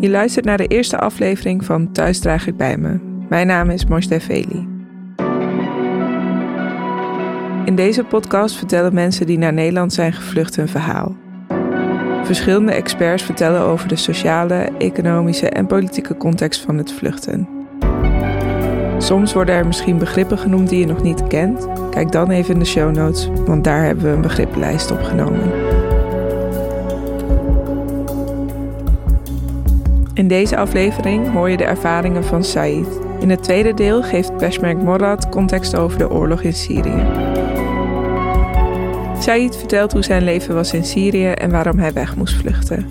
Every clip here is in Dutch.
Je luistert naar de eerste aflevering van Thuis draag ik bij me. Mijn naam is Moshe Veli. In deze podcast vertellen mensen die naar Nederland zijn gevlucht hun verhaal. Verschillende experts vertellen over de sociale, economische en politieke context van het vluchten. Soms worden er misschien begrippen genoemd die je nog niet kent. Kijk dan even in de show notes, want daar hebben we een begrippenlijst opgenomen. In deze aflevering hoor je de ervaringen van Said. In het tweede deel geeft Peshmerg Morad context over de oorlog in Syrië. Said vertelt hoe zijn leven was in Syrië en waarom hij weg moest vluchten.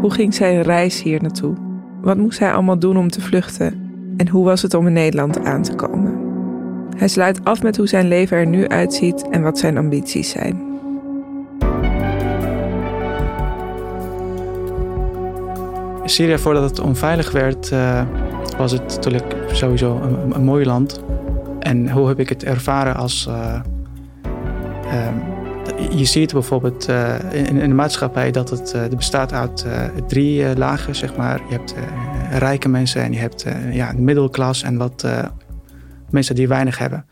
Hoe ging zijn reis hier naartoe? Wat moest hij allemaal doen om te vluchten? En hoe was het om in Nederland aan te komen? Hij sluit af met hoe zijn leven er nu uitziet en wat zijn ambities zijn. Syrië, voordat het onveilig werd, uh, was het natuurlijk sowieso een, mooi land. En hoe heb ik het ervaren als. Uh, um, je ziet bijvoorbeeld uh, in, in, de maatschappij dat het bestaat uit drie lagen, zeg maar. Je hebt rijke mensen en je hebt ja, middelklas en wat mensen die weinig hebben.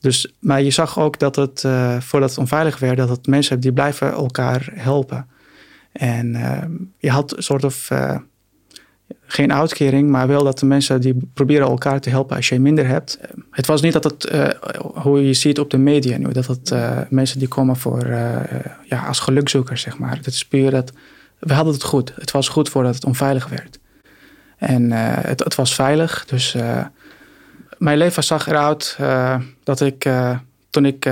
Dus, maar je zag ook dat het, voordat het onveilig werd, dat het mensen die blijven elkaar helpen. En je had een soort of geen uitkering, maar wel dat de mensen die proberen elkaar te helpen als je minder hebt. Het was niet dat het, hoe je ziet op de media nu, dat het mensen die komen voor, ja, als gelukzoekers, zeg maar. Het is puur dat, we hadden het goed. Het was goed voordat het onveilig werd. En het, het, was veilig, dus mijn leven zag eruit dat ik, toen ik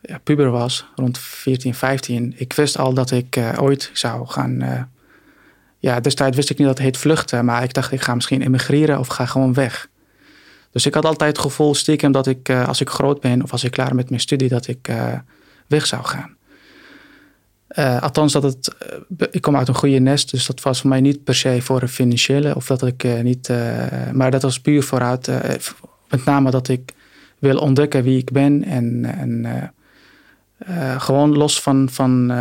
ja, puber was, rond 14, 15, ik wist al dat ik ooit zou gaan ja, destijds wist ik niet dat het heet vluchten, maar ik dacht ik ga misschien emigreren of ga gewoon weg. Dus ik had altijd het gevoel stiekem dat ik als ik groot ben of als ik klaar met mijn studie, dat ik weg zou gaan. Uh, althans, dat het, ik kom uit een goede nest, dus dat was voor mij niet per se voor een financiële of dat ik niet, maar dat was puur vooruit, met name dat ik wil ontdekken wie ik ben en, en gewoon los van, van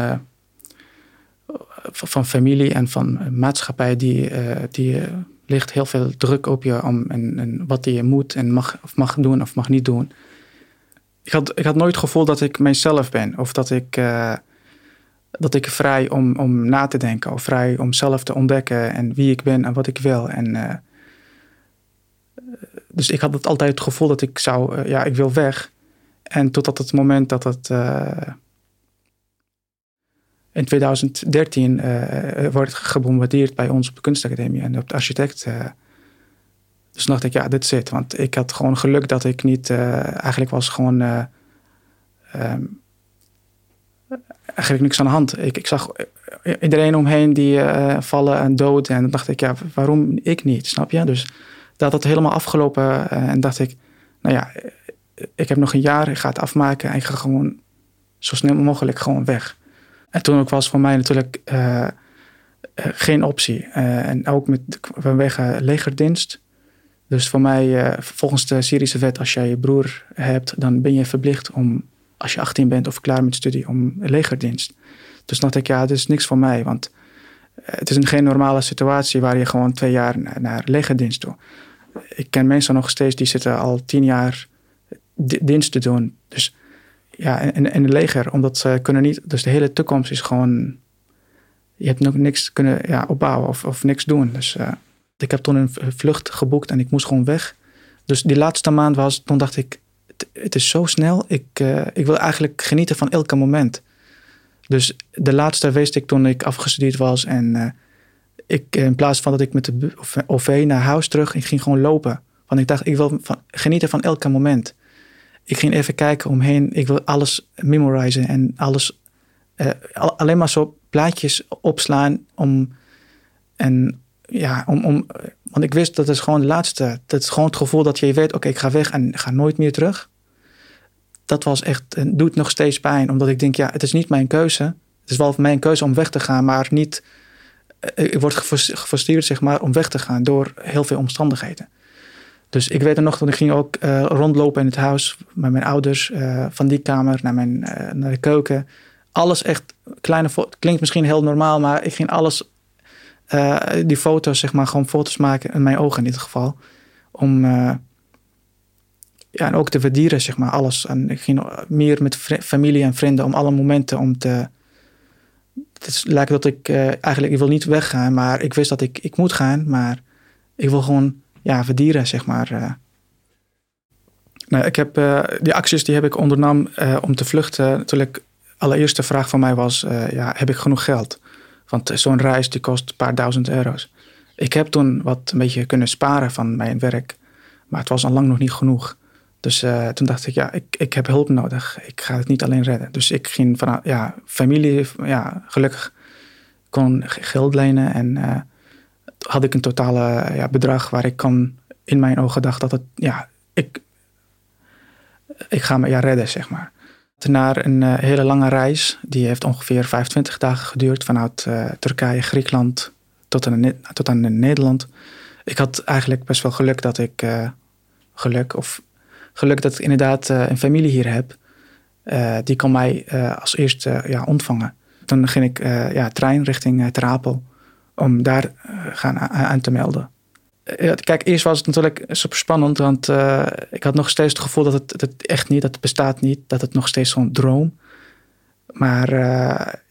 van familie en van maatschappij, die, die ligt heel veel druk op je om en, en, wat je moet en mag, of mag doen of mag niet doen. Ik had, ik had nooit het gevoel dat ik mijzelf ben of dat ik, dat ik vrij om, om na te denken of vrij om zelf te ontdekken en wie ik ben en wat ik wil. En, uh, dus ik had altijd het gevoel dat ik zou, ja, ik wil weg. En totdat het moment dat het in 2013 uh, eh, wordt gebombardeerd bij ons op de kunstacademie en op de architect. Dus dacht ik, ja, dit het. Want ik had gewoon geluk dat ik niet, eigenlijk was gewoon um, eigenlijk niks aan de hand. Ik, ik zag iedereen omheen die vallen en dood. En dan dacht ik, ja, waarom ik niet, snap je? Dus dat had helemaal afgelopen en dacht ik, nou ja, ik heb nog een jaar, ik ga het afmaken en ik ga gewoon zo snel mogelijk gewoon weg. En toen ook was voor mij natuurlijk geen optie. En ook met, vanwege legerdienst. Dus voor mij, volgens de Syrische wet, als jij je broer hebt, dan ben je verplicht om, als je 18 bent of klaar met studie, om legerdienst. Dus dacht ik, ja, dit is niks voor mij. Want het is een geen normale situatie waar je gewoon twee jaar naar, legerdienst doet. Ik ken mensen nog steeds die zitten al tien jaar dienst te doen. Dus ja, en, en het leger, omdat ze kunnen niet, dus de hele toekomst is gewoon, je hebt nog niks kunnen ja, opbouwen of, of niks doen. Dus uh, ik heb toen een vlucht geboekt en ik moest gewoon weg. Dus die laatste maand was, toen dacht ik, het, is zo snel, ik, uh, ik wil eigenlijk genieten van elke moment. Dus de laatste wist ik toen ik afgestudeerd was en uh, ik, in plaats van dat ik met de OV naar huis terug, ik ging gewoon lopen. Want ik dacht, ik wil genieten van elke moment ik ging even kijken omheen. Ik wil alles memorizen en alles. Alleen maar zo plaatjes opslaan om. En ja, om, om. Want ik wist dat het gewoon de laatste. Dat is gewoon het gevoel dat je weet: oké, ik ga weg en ga nooit meer terug. Dat was echt. Het doet nog steeds pijn, omdat ik denk: ja, het is niet mijn keuze. Het is wel mijn keuze om weg te gaan, maar niet. Eh, ik word gefrustreerd, zeg maar, om weg te gaan door heel veel omstandigheden. Dus ik weet er nog dat ik ging ook uh, rondlopen in het huis met mijn ouders. Van die kamer naar, mijn, naar de keuken. alles echt kleine. Klinkt misschien heel normaal, maar ik ging alles, die foto's, zeg maar, gewoon foto's maken, in mijn ogen in ieder geval. Om, ja, en ook te verdieren, zeg maar, alles. En ik ging meer met familie en vrienden om alle momenten om te. Het lijkt dat ik uh, eigenlijk, ik wil niet weggaan, maar ik wist dat ik, ik moet gaan, maar ik wil gewoon, ja, verdieren, zeg maar. Nou, ik heb, uh, die acties die heb ik ondernam om te vluchten. Natuurlijk, allereerste vraag van mij was, ja, heb ik genoeg geld? Want zo'n reis die kost een paar duizend euro's. Ik heb toen wat een beetje kunnen sparen van mijn werk. Maar het was al lang nog niet genoeg. Dus toen dacht ik, ja, ik, ik heb hulp nodig. Ik ga het niet alleen redden. Dus ik ging van, ja, familie, ja, gelukkig kon geld lenen. En had ik een totale ja, bedrag waar ik kan in mijn ogen dacht dat het, ja, ik, ik ga me ja redden, zeg maar. Naar een hele lange reis. Die heeft ongeveer 25 dagen geduurd. Vanuit Turkije, Griekenland tot aan, tot aan Nederland. Ik had eigenlijk best wel geluk dat ik... Geluk of geluk dat ik inderdaad een familie hier heb. die kan mij als eerste ja, ontvangen. Toen ging ik ja, trein richting Terapel. Om daar gaan aan te melden kijk, eerst was het natuurlijk super spannend, want ik had nog steeds het gevoel dat het, dat echt niet, dat het bestaat niet, dat het nog steeds zo'n droom. Maar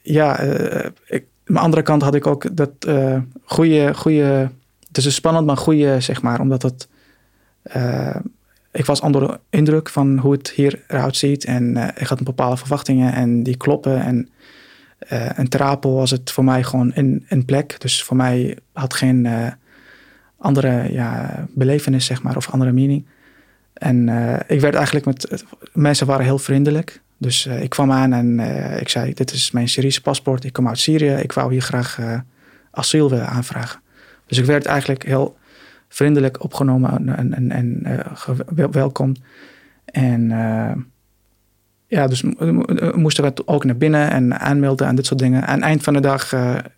ja, uh, aan de andere kant had ik ook dat goede, goede, het is spannend, maar goede, zeg maar, omdat het, ik was onder de indruk van hoe het hier eruit ziet en ik had een bepaalde verwachtingen en die kloppen en en Trapel was het voor mij gewoon een, een plek, dus voor mij had geen andere ja, belevenis, zeg maar, of andere mening. En uh, ik werd eigenlijk met. Mensen waren heel vriendelijk. Dus uh, ik kwam aan en uh, ik zei: Dit is mijn Syrische paspoort. Ik kom uit Syrië. Ik wou hier graag asiel willen aanvragen. Dus ik werd eigenlijk heel vriendelijk opgenomen en, en, en welkom. En ja, dus moesten we ook naar binnen en aanmelden en dit soort dingen. Aan het eind van de dag,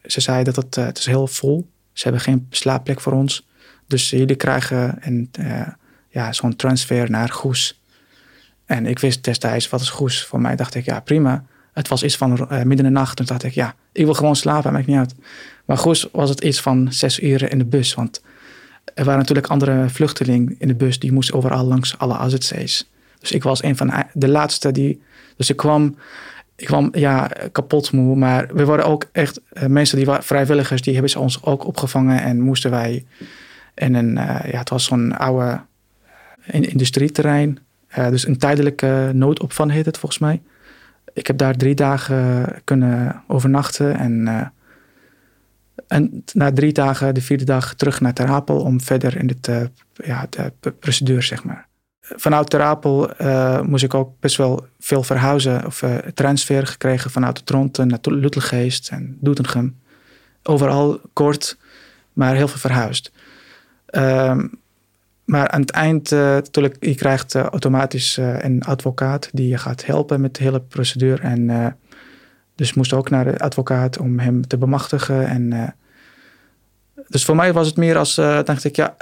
ze zei dat het, het is heel vol. Ze hebben geen slaapplek voor ons. Dus jullie krijgen een, ja, zo'n transfer naar Goes. En ik wist destijds, wat is Goes? Voor mij dacht ik, ja prima. Het was iets van uh, midden de nacht. Toen dacht ik, ja, ik wil gewoon slapen, maakt niet uit. Maar Goes was het iets van zes uur in de bus. Want er waren natuurlijk andere vluchtelingen in de bus. Die moesten overal langs alle AZC's. Dus ik was een van de laatste die... Dus ik kwam, ik kwam ja, kapot moe. Maar we waren ook echt uh, mensen die vrijwilligers. Die hebben ze ons ook opgevangen. En moesten wij en een, uh, ja, het was zo'n oude uh, industrieterrein. Dus een tijdelijke noodopvang heet het volgens mij. Ik heb daar drie dagen kunnen overnachten. En, en na drie dagen, de vierde dag, terug naar Terapel om verder in de, ja, de procedure, zeg maar. Vanuit Terapel moest ik ook best wel veel verhuizen of transfer gekregen vanuit Tronten naar Luttelgeest en Doetinchem. Overal kort, maar heel veel verhuisd. Um, maar aan het eind, uh, je krijgt uh, automatisch uh, een advocaat die je gaat helpen met de hele procedure. En dus moest ook naar de advocaat om hem te bemachtigen. En, dus voor mij was het meer als, dacht ik, ja,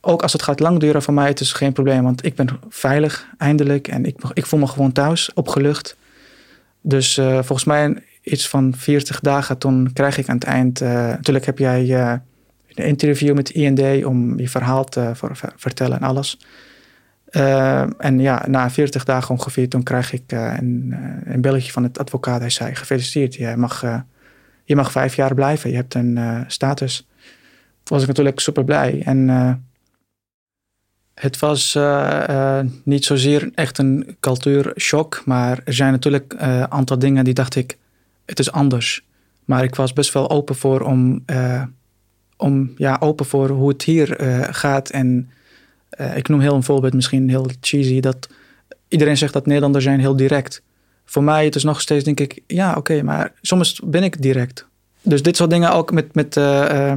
ook als het gaat lang duren voor mij, het is geen probleem. Want ik ben veilig, eindelijk. En ik, ik voel me gewoon thuis, opgelucht. Dus volgens mij iets van 40 dagen, toen krijg ik aan het eind, natuurlijk heb jij een interview met IND om je verhaal te vertellen en alles. Uh, en ja, na 40 dagen ongeveer, toen krijg ik uh, een, uh, een belletje van het advocaat. Hij zei, gefeliciteerd, je mag, je mag vijf jaar blijven. Je hebt een status. Was ik natuurlijk super blij. En het was niet zozeer echt een cultuurshock. Maar er zijn natuurlijk een aantal dingen die dacht ik, het is anders. Maar ik was best wel open voor om om ja, open voor hoe het hier gaat. En uh, ik noem heel een voorbeeld, misschien heel cheesy, dat iedereen zegt dat Nederlanders zijn heel direct. Voor mij het is nog steeds denk ik, ja oké, maar soms ben ik direct. Dus dit soort dingen ook met, met uh,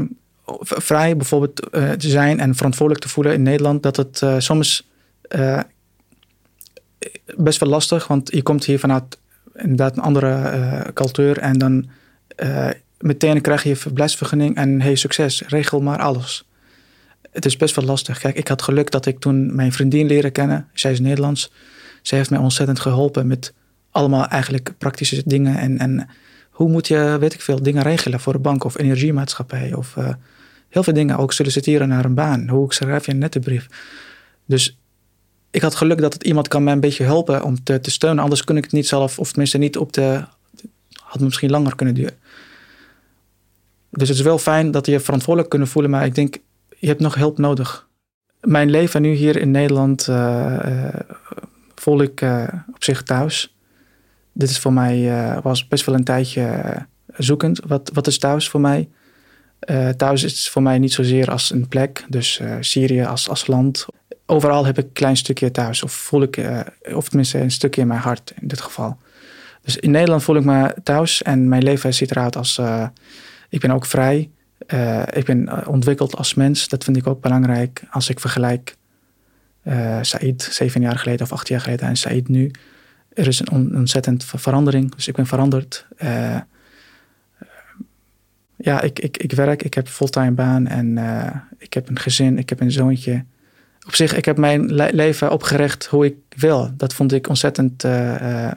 vrij bijvoorbeeld te zijn en verantwoordelijk te voelen in Nederland, dat het soms best wel lastig, want je komt hier vanuit inderdaad een andere cultuur en dan meteen krijg je verblijfsvergunning en hey, succes, regel maar alles. Het is best wel lastig. Kijk, ik had geluk dat ik toen mijn vriendin leren kennen. Zij is Nederlands. Zij heeft mij ontzettend geholpen met allemaal eigenlijk praktische dingen. En, en hoe moet je, weet ik veel, dingen regelen voor een bank of energiemaatschappij. Of uh, heel veel dingen. Ook solliciteren naar een baan. Hoe schrijf je een nette brief. Dus ik had geluk dat het iemand kan mij een beetje helpen om te, te steunen. Anders kon ik het niet zelf, of tenminste niet op de. Had misschien langer kunnen duren. Dus het is wel fijn dat je verantwoordelijk kunnen voelen, maar ik denk, je hebt nog hulp nodig. Mijn leven nu hier in Nederland uh, voel ik uh, op zich thuis. Dit is voor mij, was best wel een tijdje zoekend. Wat, wat is thuis voor mij? thuis is voor mij niet zozeer als een plek, dus Syrië als, als land overal heb ik een klein stukje thuis. Of voel ik, of tenminste een stukje in mijn hart in dit geval. Dus in Nederland voel ik me thuis en mijn leven ziet eruit als... Ik ben ook vrij. Uh, ik ben ontwikkeld als mens. Dat vind ik ook belangrijk als ik vergelijk Said zeven jaar geleden of acht jaar geleden en Said nu. Er is een on ontzettend verandering. Dus ik ben veranderd. ja, ik, ik, ik werk. Ik heb fulltime baan en ik heb een gezin. Ik heb een zoontje op zich, ik heb mijn leven opgericht hoe ik wil. Dat vond ik ontzettend uh,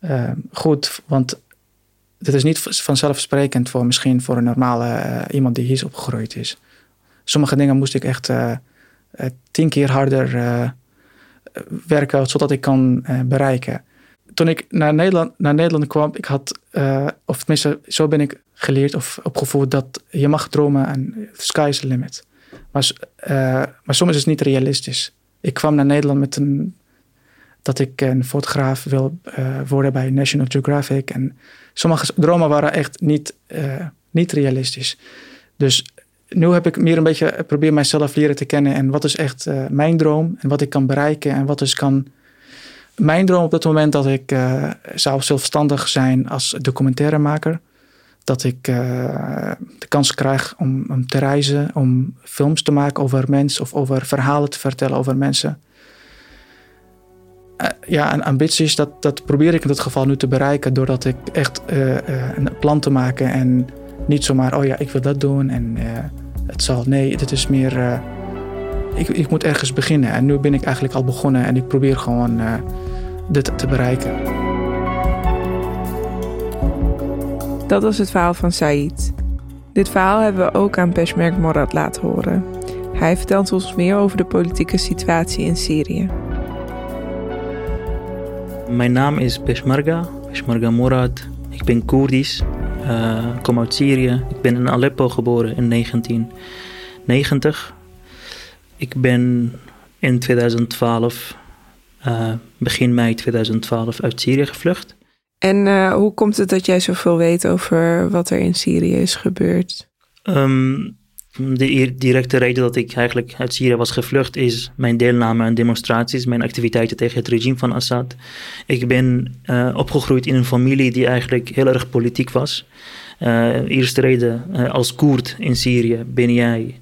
uh, goed. Want het is niet vanzelfsprekend voor misschien voor een normale iemand die hier is opgegroeid is. Sommige dingen moest ik echt tien keer harder werken zodat ik kan bereiken. Toen ik naar Nederland, naar Nederland kwam, ik had, of tenminste, zo ben ik geleerd of opgevoed dat je mag dromen en sky is the limit. Maar, soms is het niet realistisch. Ik kwam naar Nederland met een. dat ik een fotograaf wil worden bij National Geographic. En sommige dromen waren echt niet, uh, niet realistisch. Dus nu heb ik meer een beetje probeer mijzelf leren te kennen. En wat is echt mijn droom en wat ik kan bereiken en wat is kan. Mijn droom op het moment dat ik zou zelfstandig zijn als documentairemaker dat ik uh, de kans krijg om, om, te reizen, om films te maken over mensen of over verhalen te vertellen over mensen. Uh, ja, en ambities, dat, dat probeer ik in dit geval nu te bereiken doordat ik echt uh, een plan te maken en niet zomaar, oh ja, ik wil dat doen en het zal. Nee, dit is meer, ik, ik moet ergens beginnen en nu ben ik eigenlijk al begonnen en ik probeer gewoon dit te bereiken. Dat was het verhaal van Said. Dit verhaal hebben we ook aan Peshmerg Morad laten horen. Hij vertelt ons meer over de politieke situatie in Syrië. Mijn naam is Peshmerga, Peshmerga Morad. Ik ben Koerdisch, uh, kom uit Syrië. Ik ben in Aleppo geboren in 1990. Ik ben in 2012, uh, eh, begin mei 2012, uit Syrië gevlucht. En uh, hoe komt het dat jij zoveel weet over wat er in Syrië is gebeurd? Um, de directe reden dat ik eigenlijk uit Syrië was gevlucht is mijn deelname aan demonstraties, mijn activiteiten tegen het regime van Assad. Ik ben uh, opgegroeid in een familie die eigenlijk heel erg politiek was. Uh, eerste reden, uh, als Koerd in Syrië ben jij,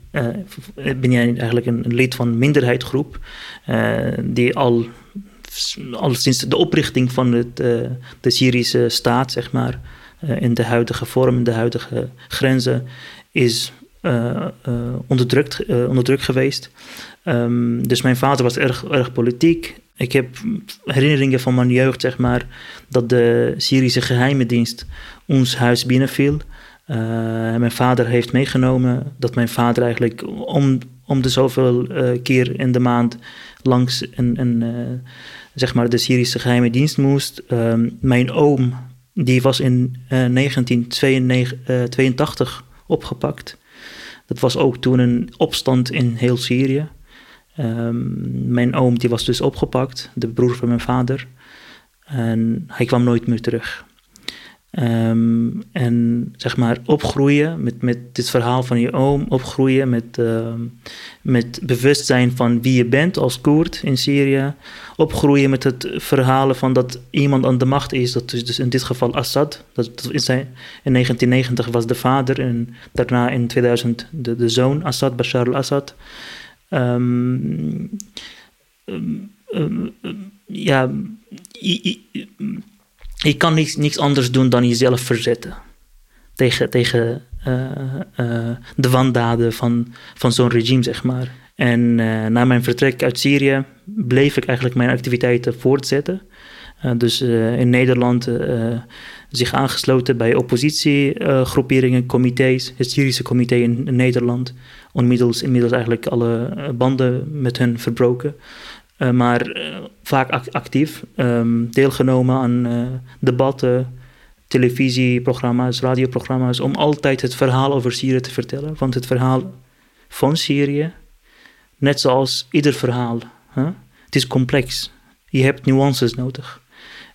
ben jij eigenlijk een lid van een minderheidsgroep die al al sinds de oprichting van het, de Syrische staat, zeg maar, in de huidige vorm, in de huidige grenzen, is uh, onderdrukt, onderdrukt geweest. Um, dus mijn vader was erg, erg politiek. Ik heb herinneringen van mijn jeugd, zeg maar, dat de Syrische geheime dienst ons huis binnenviel. Mijn vader heeft meegenomen dat mijn vader eigenlijk om, om de zoveel keer in de maand langs een, een zeg maar de Syrische geheime dienst moest. Ehm, mijn oom, die was in 1982 eh, opgepakt. Dat was ook toen een opstand in heel Syrië. Ehm, mijn oom die was dus opgepakt, de broer van mijn vader. En hij kwam nooit meer terug. Ehm, en zeg maar opgroeien met, met dit verhaal van je oom, opgroeien met, uh, met bewustzijn van wie je bent als Koerd in Syrië, opgroeien met het verhalen van dat iemand aan de macht is, dat is dus in dit geval Assad, dat, is hij, in 1990 was de vader en daarna in 2000 de, de zoon Assad, Bashar al-Assad. Um, ja, je kan niets, niets anders doen dan jezelf verzetten tegen, tegen uh, uh, de wandaden van, van zo'n regime, zeg maar. En uh, na mijn vertrek uit Syrië bleef ik eigenlijk mijn activiteiten voortzetten. dus in Nederland zich aangesloten bij oppositiegroeperingen, comité's, het Syrische comité in, Nederland. Onmiddels, inmiddels eigenlijk alle banden met hen verbroken. Maar vaak actief, um, deelgenomen aan debatten, televisieprogramma's, radioprogramma's, om altijd het verhaal over Syrië te vertellen. Want het verhaal van Syrië, net zoals ieder verhaal, hè, het is complex. Je hebt nuances nodig.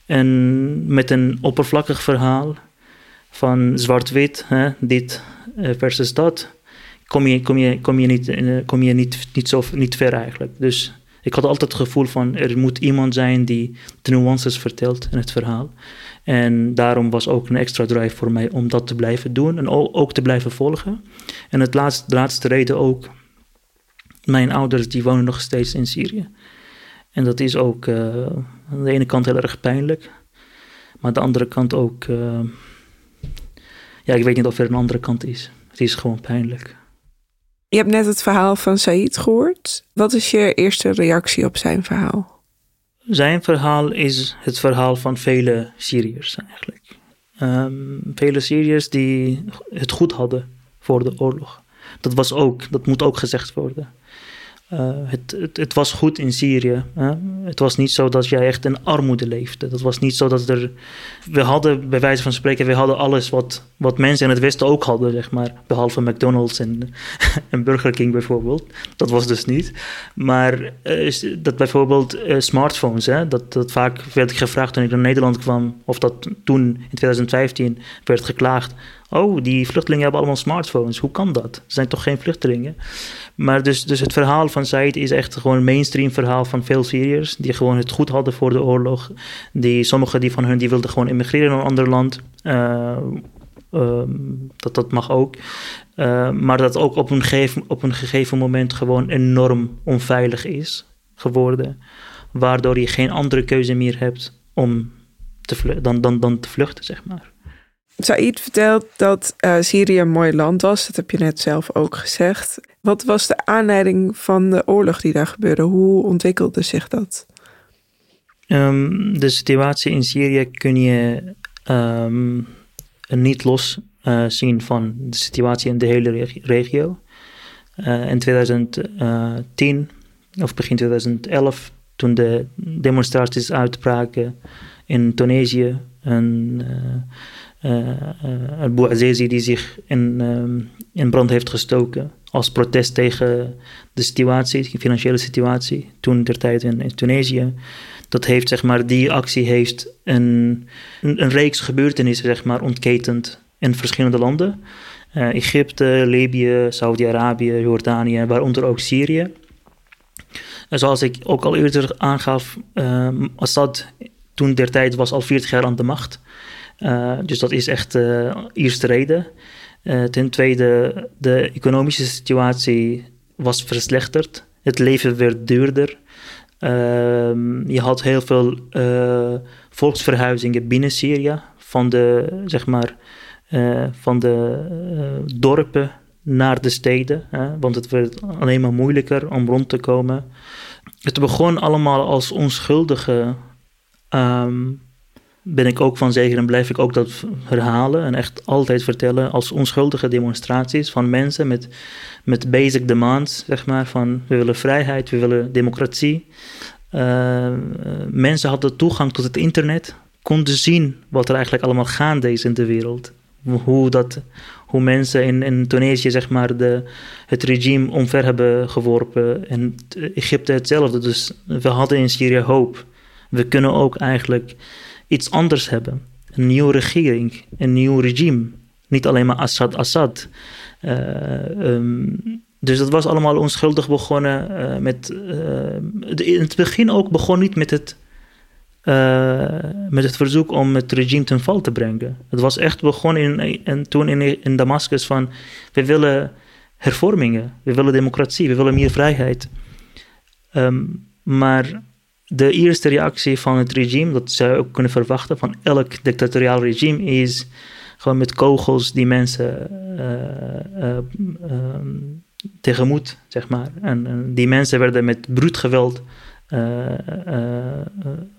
En met een oppervlakkig verhaal van zwart-wit, dit eh, versus dat, kom je, kom je, kom je, niet, eh, kom je niet, niet, zo, niet ver eigenlijk. Dus ik had altijd het gevoel van er moet iemand zijn die de nuances vertelt in het verhaal. En daarom was ook een extra drive voor mij om dat te blijven doen en ook te blijven volgen. En het laatste, de laatste reden ook, mijn ouders die wonen nog steeds in Syrië. En dat is ook uh, aan de ene kant heel erg pijnlijk, maar aan de andere kant ook, uh, ja, ik weet niet of er een andere kant is. Het is gewoon pijnlijk. Je hebt net het verhaal van Said gehoord. Wat is je eerste reactie op zijn verhaal? Zijn verhaal is het verhaal van vele Syriërs eigenlijk. Um, vele Syriërs die het goed hadden voor de oorlog. Dat, was ook, dat moet ook gezegd worden. Uh, het, het, was goed in Syrië. Hè? Het was niet zo dat jij echt in armoede leefde. Dat was niet zo dat er. We hadden, bij wijze van spreken, we hadden alles wat, wat mensen in het Westen ook hadden, zeg maar. Behalve McDonald's en, en Burger King bijvoorbeeld. Dat was dus niet. Maar uh, dat bijvoorbeeld uh, smartphones, hè? Dat, dat vaak werd gevraagd toen ik naar Nederland kwam, of dat toen in 2015 werd geklaagd. Oh, die vluchtelingen hebben allemaal smartphones. Hoe kan dat? Ze zijn toch geen vluchtelingen? Maar dus, dus het verhaal van Said is echt gewoon een mainstream verhaal van veel Syriërs. Die gewoon het goed hadden voor de oorlog. Die, sommigen die van hun die wilden gewoon immigreren naar een ander land. Uh, dat, dat mag ook. Uh, maar dat ook op een, gegeven, op een gegeven moment gewoon enorm onveilig is geworden. Waardoor je geen andere keuze meer hebt om te dan, dan, dan te vluchten, zeg maar. Said vertelt dat uh, Syrië een mooi land was. Dat heb je net zelf ook gezegd. Wat was de aanleiding van de oorlog die daar gebeurde? Hoe ontwikkelde zich dat? Um, de situatie in Syrië kun je um, niet los uh, zien van de situatie in de hele regio. Uh, in 2010 of begin 2011, toen de demonstraties uitbraken in Tunesië en uh, Azizi die zich in, ehm, in brand heeft gestoken als protest tegen de situatie, de financiële situatie, toen der tijd in, in Tunesië. Dat heeft, zeg maar, die actie heeft een, een, een reeks gebeurtenissen, zeg maar, ontketend in verschillende landen. Uh, Egypte, Libië, Saudi-Arabië, Jordanië, waaronder ook Syrië. En zoals ik ook al eerder aangaf, uh, Assad toen der tijd was al 40 jaar aan de macht. Uh, dus dat is echt eerste reden. Uh, ten tweede, de economische situatie was verslechterd. Het leven werd duurder. Uh, je had heel veel volksverhuizingen binnen Syrië. Van de, zeg maar, van de dorpen naar de steden. want het werd alleen maar moeilijker om rond te komen. Het begon allemaal als onschuldige um, ben ik ook van zeker en blijf ik ook dat herhalen en echt altijd vertellen als onschuldige demonstraties van mensen met, met basic demands, zeg maar, van we willen vrijheid, we willen democratie. Uh, mensen hadden toegang tot het internet, konden zien wat er eigenlijk allemaal gaande is in de wereld. Hoe, dat, hoe mensen in, in Tunesië zeg maar, de, het regime omver hebben geworpen en Egypte hetzelfde. Dus we hadden in Syrië hoop. We kunnen ook eigenlijk iets anders hebben. Een nieuwe regering, een nieuw regime. Niet alleen maar Assad, Assad. Uh, dus dat was allemaal onschuldig begonnen. Uh, met, uh, in het begin ook begon niet met het, met het verzoek om het regime ten val te brengen. Het was echt begonnen in, in, toen in, in Damascus van... we willen hervormingen, we willen democratie, we willen meer vrijheid. Um, maar de eerste reactie van het regime, dat zou je ook kunnen verwachten van elk dictatoriaal regime, is gewoon met kogels die mensen uh, uh, tegemoet, zeg maar. En, en, die mensen werden met bruut geweld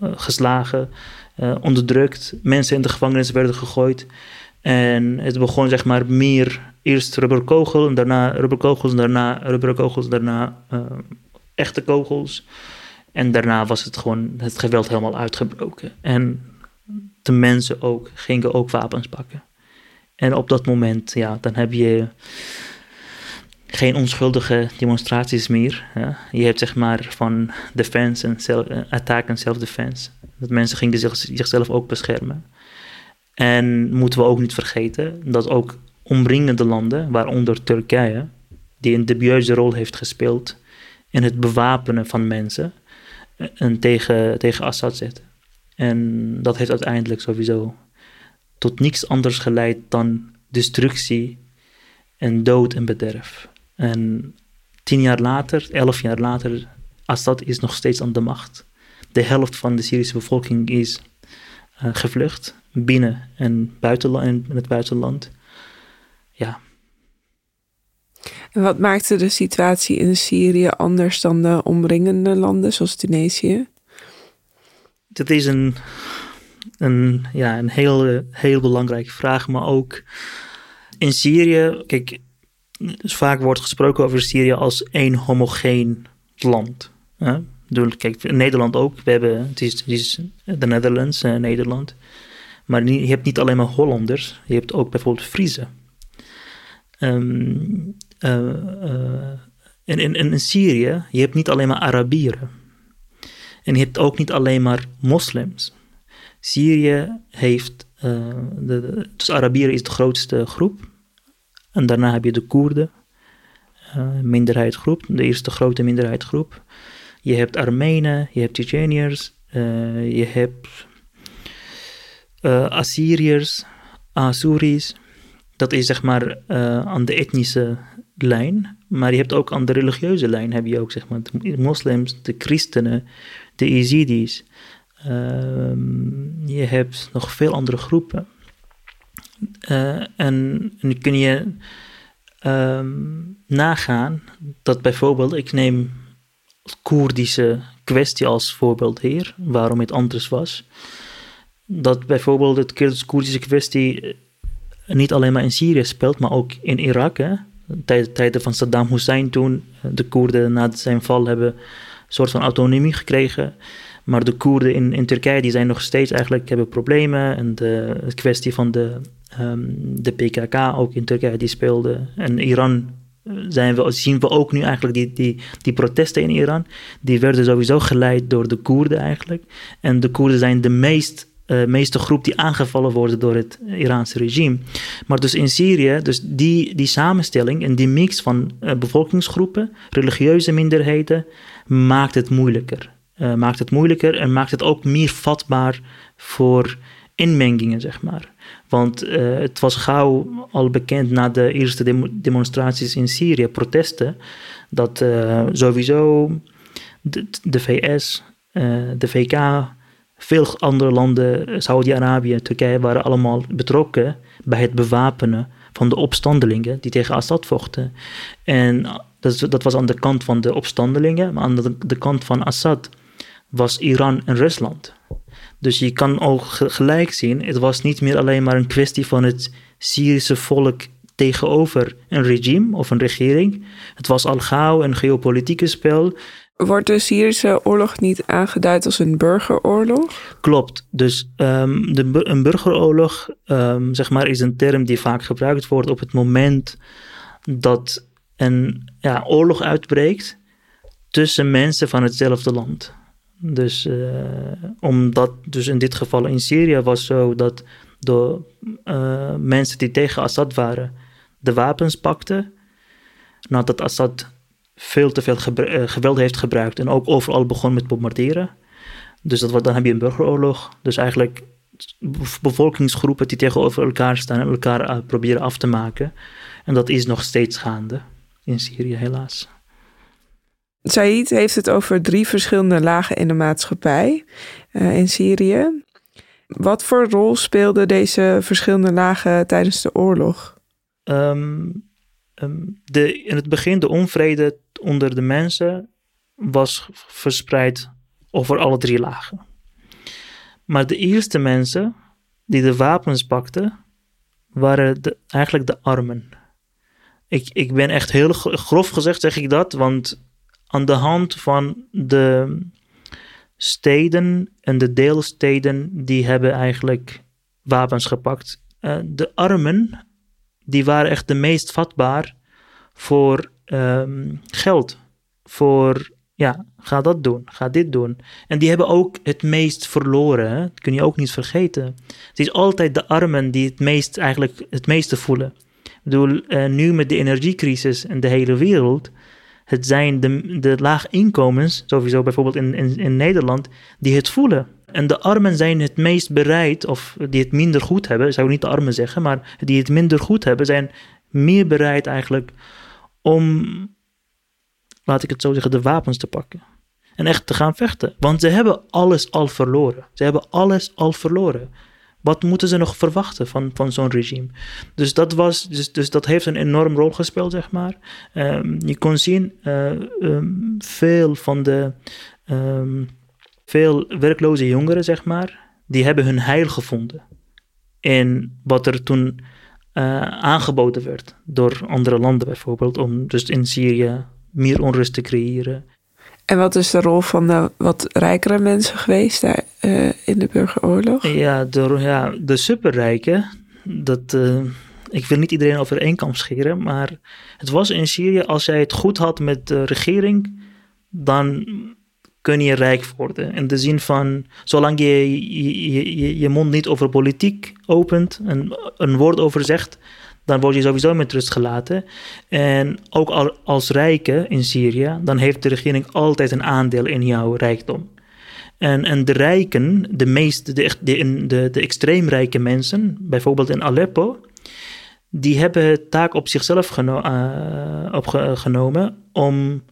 geslagen, onderdrukt. Mensen in de gevangenis werden gegooid. En het begon zeg maar meer eerst rubberkogel en daarna rubberkogels, daarna rubberkogels, daarna echte kogels. En daarna was het gewoon het geweld helemaal uitgebroken. En de mensen ook gingen ook wapens pakken. En op dat moment, ja, dan heb je geen onschuldige demonstraties meer. Je hebt zeg maar van defense en eh, attack en self-defense. Dat mensen gingen zich, zichzelf ook beschermen. En moeten we ook niet vergeten dat ook omringende landen, waaronder Turkije, die een dubieuze rol heeft gespeeld in het bewapenen van mensen eh, en tegen, tegen Assad zetten. En dat heeft uiteindelijk sowieso tot niets anders geleid dan destructie en dood en bederf. En tien jaar later, elf jaar later, Assad is nog steeds aan de macht. De helft van de Syrische bevolking is uh, gevlucht, binnen en buitenland, in het buitenland. Ja. Wat maakte de situatie in Syrië anders dan de omringende landen, zoals Tunesië? Dat is een, een, ja, een heel, heel belangrijke vraag, maar ook in Syrië, kijk, dus vaak wordt gesproken over Syrië als één homogeen land. Hè? Kijk, Nederland ook. We hebben, het is, het de Netherlands, uh, Nederland. Maar je hebt niet alleen maar Hollanders. Je hebt ook bijvoorbeeld Friese. Um, uh, uh, in, in, in Syrië, je hebt niet alleen maar Arabieren. En je hebt ook niet alleen maar moslims. Syrië heeft, uh, de, dus Arabieren is de grootste groep. En daarna heb je de Koerden, uh, minderheidsgroep, de eerste grote minderheidsgroep. Je hebt Armenen, je hebt Tsjetsjeniërs, je hebt Assyriërs, Assuris. Dat is zeg maar aan de etnische lijn. Maar je hebt ook aan de religieuze lijn, heb je ook zeg maar de moslims, de christenen, de Yazidis. Uh, je hebt nog veel andere groepen. Uh, en, en kun je um, nagaan dat bijvoorbeeld, ik neem Koerdische kwestie als voorbeeld hier, waarom het anders was. Dat bijvoorbeeld het Koerdische kwestie eh, niet alleen maar in Syrië speelt, maar ook in Irak. Hè? Tijden van Saddam Hussein toen, eh, de Koerden na zijn val hebben een soort van autonomie gekregen. Maar de Koerden in, in Turkije die zijn nog steeds eigenlijk hebben problemen. En de, kwestie van de, um, de PKK ook in Turkije die speelde. En Iran eh, zijn we, zien we ook nu eigenlijk die, die, die protesten in Iran. Die werden sowieso geleid door de Koerden eigenlijk. En de Koerden zijn de meest uh, meeste groep die aangevallen worden door het Iraanse regime. Maar dus in Syrië, dus die, die samenstelling en die mix van uh, bevolkingsgroepen, religieuze minderheden, maakt het moeilijker. Uh, maakt het moeilijker en maakt het ook meer vatbaar voor inmengingen, zeg maar. Want het was gauw al bekend na de eerste demonstraties in Syrië, protesten, dat sowieso de VS, de VK, veel andere landen, Saudi-Arabië en Turkije, waren allemaal betrokken bij het bewapenen van de opstandelingen die tegen Assad vochten. En dat, dat was aan de kant van de opstandelingen, maar aan de, de kant van Assad was Iran en Rusland. Dus je kan ook gelijk zien, het was niet meer alleen maar een kwestie van het Syrische volk tegenover een regime of een regering. Het was al gauw een geopolitieke spel Wordt de Syrische oorlog niet aangeduid als een burgeroorlog? Klopt. Dus um, de, een burgeroorlog um, zeg maar, is een term die vaak gebruikt wordt op het moment dat een ja, oorlog uitbreekt tussen mensen van hetzelfde land. Dus uh, omdat, dus in dit geval in Syrië was zo dat de uh, mensen die tegen Assad waren de wapens pakten, nadat Assad veel te veel eh, geweld heeft gebruikt en ook overal begon met bombarderen. Dus dat, dan heb je een burgeroorlog. Dus eigenlijk bevolkingsgroepen die tegenover elkaar staan en elkaar uh, proberen af te maken. En dat is nog steeds gaande in Syrië, helaas. Said heeft het over drie verschillende lagen in de maatschappij uh, in Syrië. Wat voor rol speelden deze verschillende lagen tijdens de oorlog? Um, um, de, in het begin de onvrede onder de mensen was verspreid over alle drie lagen. Maar de eerste mensen die de wapens pakten, waren eigenlijk de armen. Ik, ik ben echt heel grof gezegd, zeg ik dat, want aan de hand van de steden en de deelsteden, die hebben eigenlijk wapens gepakt. Uh, de armen, die waren echt de meest vatbaar voor um, geld. Voor, ja, ga dat doen, ga dit doen. En die hebben ook het meest verloren. Dat kun je ook niet vergeten. Het is altijd de armen die het meest, eigenlijk het meeste voelen. Ik bedoel, uh, nu met de energiecrisis in de hele wereld het zijn de, de laag inkomens, sowieso bijvoorbeeld in, in, in Nederland, die het voelen. En de armen zijn het meest bereid, of die het minder goed hebben, zou ik niet de armen zeggen, maar die het minder goed hebben, zijn meer bereid eigenlijk om, laat ik het zo zeggen, de wapens te pakken. En echt te gaan vechten. Want ze hebben alles al verloren. Ze hebben alles al verloren. Wat moeten ze nog verwachten van, van zo'n regime? Dus dat, was, dus, dus dat heeft een enorm rol gespeeld, zeg maar. Um, je kon zien, uh, um, veel van de um, veel werkloze jongeren, zeg maar, die hebben hun heil gevonden in wat er toen uh, aangeboden werd door andere landen bijvoorbeeld, om dus in Syrië meer onrust te creëren. En wat is de rol van de wat rijkere mensen geweest daar uh, in de burgeroorlog? Ja, de, ja, de superrijken, dat, uh, ik wil niet iedereen over één kam scheren, maar het was in Syrië, als jij het goed had met de regering, dan kun je rijk worden. In de zin van, zolang je je, je, je mond niet over politiek opent en een woord over zegt, dan word je sowieso met rust gelaten. En ook als rijke in Syrië, dan heeft de regering altijd een aandeel in jouw rijkdom. En, en de rijken, de, meest, de, de, de, de extreem rijke mensen, bijvoorbeeld in Aleppo, die hebben taak op zichzelf geno opgenomen om,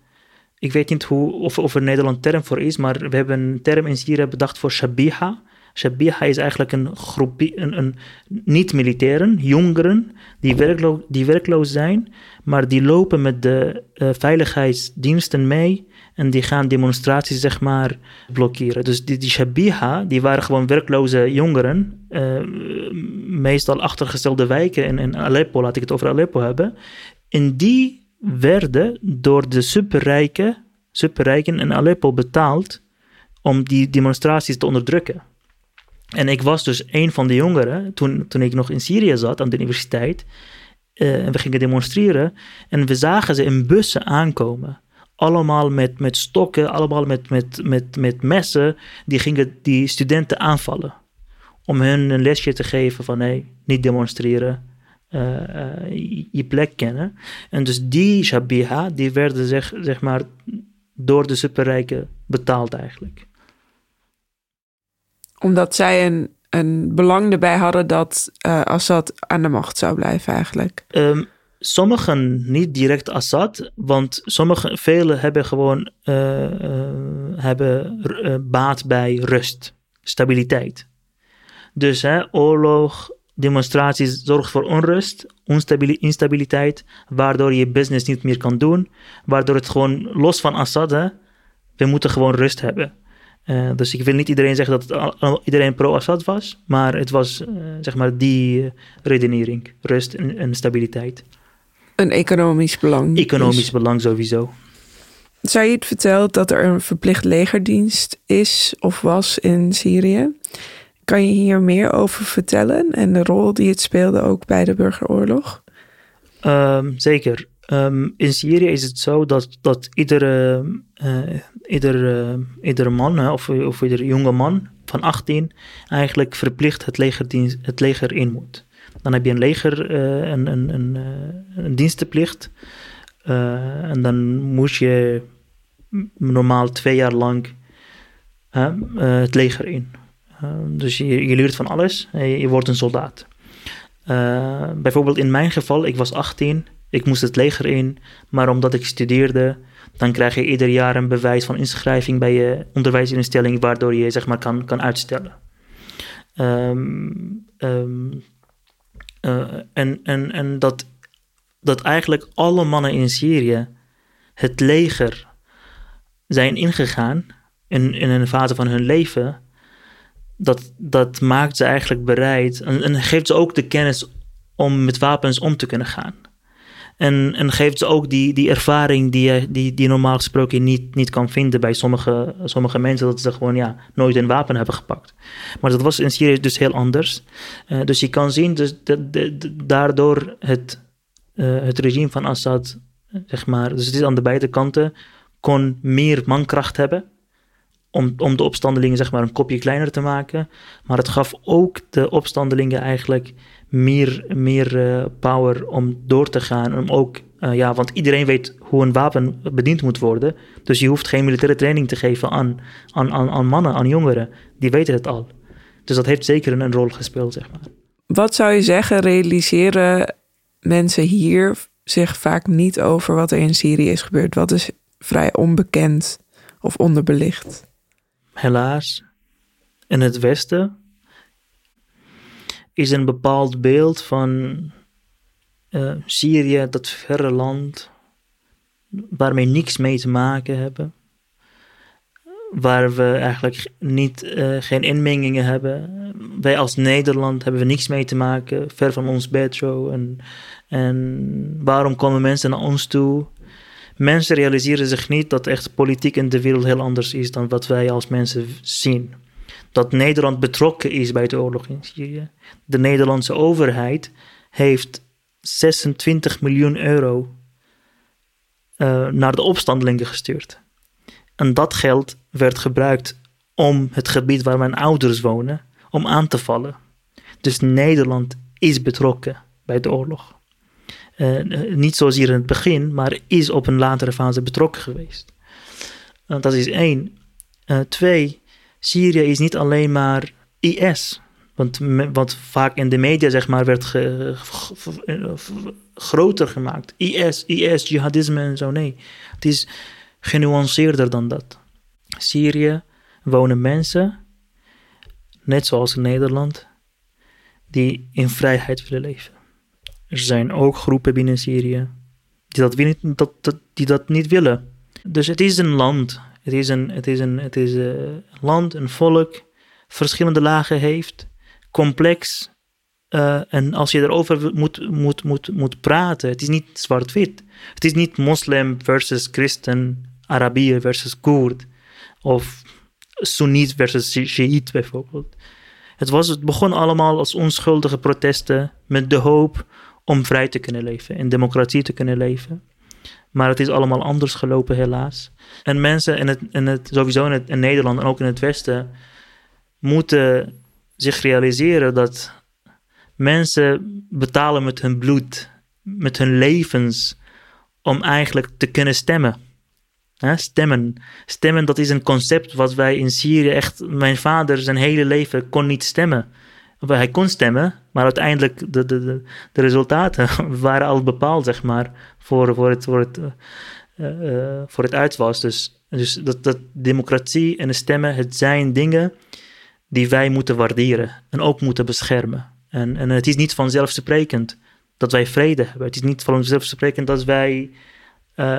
ik weet niet hoe, of, of er een Nederland term voor is, maar we hebben een term in Syrië bedacht voor shabiha. Shabiha is eigenlijk een groep, een, een niet-militairen, jongeren, die, werklo die werkloos zijn, maar die lopen met de uh, veiligheidsdiensten mee en die gaan demonstraties, zeg maar, blokkeren. Dus die, die Shabiha, die waren gewoon werkloze jongeren, uh, meestal achtergestelde wijken in, in Aleppo, laat ik het over Aleppo hebben. En die werden door de superrijken, superrijken in Aleppo betaald om die demonstraties te onderdrukken. En ik was dus een van de jongeren toen, toen ik nog in Syrië zat aan de universiteit. Uh, en we gingen demonstreren en we zagen ze in bussen aankomen. Allemaal met, met stokken, allemaal met, met, met, met messen. Die gingen die studenten aanvallen. Om hun een lesje te geven van niet demonstreren. Uh, uh, je plek kennen. En dus die shabiha, die werden zeg, zeg maar door de superrijken betaald eigenlijk omdat zij een, een belang erbij hadden dat uh, Assad aan de macht zou blijven eigenlijk. Um, sommigen niet direct Assad, want sommigen, velen hebben gewoon uh, uh, hebben, baat bij rust, stabiliteit. Dus hè, oorlog, demonstraties zorgen voor onrust, instabiliteit, waardoor je business niet meer kan doen, waardoor het gewoon los van Assad, hè, we moeten gewoon rust hebben. Uh, dus ik wil niet iedereen zeggen dat het, iedereen pro-Assad was, maar het was uh, zeg maar die uh, redenering, rust en, en, stabiliteit. Een economisch belang. Economisch is. belang sowieso. Said vertelt dat er een verplicht legerdienst is of was in Syrië. Kan je hier meer over vertellen en de rol die het speelde ook bij de burgeroorlog? Um, zeker. Um, in Syrië is het zo dat, dat iedere, uh, iedere man of, of iedere jonge man van 18 eigenlijk verplicht het, legerdienst, het leger in moet. Dan heb je een leger, uh, een, een, een, een dienstenplicht. en dan moet je normaal twee jaar lang het leger in. Dus je, je van alles. Je, je wordt een soldaat. bijvoorbeeld in mijn geval, ik was 18 ik moest het leger in, maar omdat ik studeerde, dan krijg je ieder jaar een bewijs van inschrijving bij je onderwijsinstelling, waardoor je zeg maar kan, kan uitstellen. Um, um, uh, en en, en dat, dat eigenlijk alle mannen in Syrië het leger zijn ingegaan in, in een fase van hun leven, dat, dat maakt ze eigenlijk bereid en, en geeft ze ook de kennis om met wapens om te kunnen gaan. En, en geeft ze ook die, die ervaring die je die, die normaal gesproken niet, niet kan vinden bij sommige, sommige mensen, dat ze gewoon ja, nooit een wapen hebben gepakt. Maar dat was in Syrië dus heel anders. Uh, dus je kan zien, dus dat, daardoor het, uh, het regime van Assad, zeg maar, dus het is aan de beide kanten, kon meer mankracht hebben om, om de opstandelingen zeg maar een kopje kleiner te maken. Maar het gaf ook de opstandelingen eigenlijk meer, meer uh, power om door te gaan. Om ook, uh, ja, want iedereen weet hoe een wapen bediend moet worden. Dus je hoeft geen militaire training te geven aan, aan, aan, aan mannen, aan jongeren. Die weten het al. Dus dat heeft zeker een, een rol gespeeld, zeg maar. Wat zou je zeggen, realiseren mensen hier zich vaak niet over wat er in Syrië is gebeurd? Wat is vrij onbekend of onderbelicht? Helaas, in het Westen is een bepaald beeld van uh, Syrië, dat verre land, waarmee niks mee te maken hebben. Waar we eigenlijk niet, uh, geen inmengingen hebben. Wij als Nederland hebben we niks mee te maken, ver van ons bedshow. En, en waarom komen mensen naar ons toe? Mensen realiseren zich niet dat echt politiek in de wereld heel anders is dan wat wij als mensen zien dat Nederland betrokken is bij de oorlog in Syrië. De Nederlandse overheid heeft 26 miljoen euro uh, naar de opstandelingen gestuurd. En dat geld werd gebruikt om het gebied waar mijn ouders wonen, om aan te vallen. Dus Nederland is betrokken bij de oorlog. Uh, niet zozeer in het begin, maar is op een latere fase betrokken geweest. Dat is één. twee, Syrië is niet alleen maar IS. Want wat vaak in de media zeg maar werd groter gemaakt. IS, IS, jihadisme en zo. Nee, het is genuanceerder dan dat. Syrië wonen mensen, net zoals in Nederland, die in vrijheid willen leven. Er zijn ook groepen binnen Syrië die dat, dat, dat, die dat niet willen. Dus het is een land het is een, het is een, het is een land, een volk, verschillende lagen heeft, complex. Uh, en als je erover moet, moet, moet, moet praten, het is niet zwart-wit. Het is niet moslim versus christen, Arabier versus Koerd. Of Soeniet versus Shiite bijvoorbeeld. Het, was, het begon allemaal als onschuldige protesten met de hoop om vrij te kunnen leven, in democratie te kunnen leven. Maar het is allemaal anders gelopen, helaas. En mensen in het, in het, sowieso in, Nederland en ook in het Westen moeten zich realiseren dat mensen betalen met hun bloed, met hun levens, om eigenlijk te kunnen stemmen. stemmen. Stemmen, dat is een concept wat wij in Syrië echt. Mijn vader zijn hele leven kon niet stemmen. Hij kon stemmen, maar uiteindelijk de, de, de, de resultaten waren al bepaald, zeg maar, voor, voor, het, voor, het, uh, voor het uitwas. Dus, dus dat, dat democratie en de stemmen, het zijn dingen die wij moeten waarderen en ook moeten beschermen. En, en het is niet vanzelfsprekend dat wij vrede hebben. Het is niet vanzelfsprekend dat wij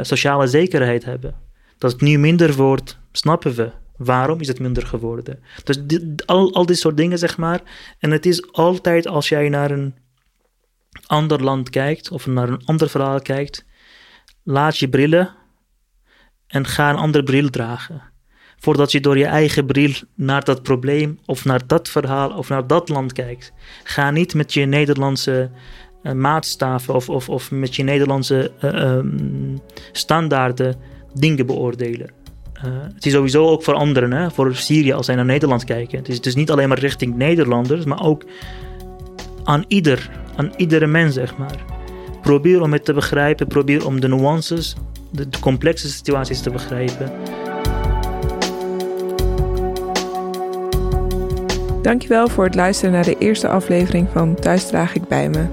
sociale zekerheid hebben. Dat het nu minder wordt, snappen we. Waarom is het minder geworden? Dus al, al dit soort dingen, zeg maar. En het is altijd als jij naar een ander land kijkt of naar een ander verhaal kijkt, laat je brillen en ga een andere bril dragen. Voordat je door je eigen bril naar dat probleem of naar dat verhaal of naar dat land kijkt. Ga niet met je Nederlandse uh, maatstaven of, of, of met je Nederlandse uh, um, standaarden dingen beoordelen. Uh, het is sowieso ook voor anderen, hè, voor Syrië als zij naar Nederland kijken. Het is dus niet alleen maar richting Nederlanders, maar ook aan ieder, aan iedere mens, zeg maar. Probeer om het te begrijpen, probeer om de nuances, de, complexe situaties te begrijpen. Dankjewel voor het luisteren naar de eerste aflevering van Thuis draag ik bij me.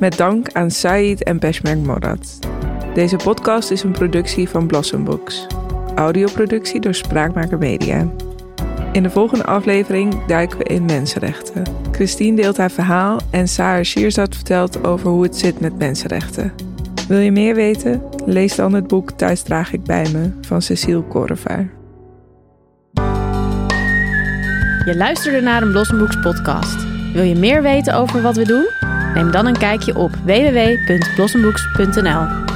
Met dank aan Said en Peshmerg Morad. Deze podcast is een productie van Blossom Books. Audioproductie door Spraakmaker Media. In de volgende aflevering duiken we in mensenrechten. Christine deelt haar verhaal en Sarah Schierzat vertelt over hoe het zit met mensenrechten. Wil je meer weten? Lees dan het boek Thuis draag ik bij me van Cecile Korevaar. Je luisterde naar een Blossombooks podcast. Wil je meer weten over wat we doen? Neem dan een kijkje op www.blossombooks.nl.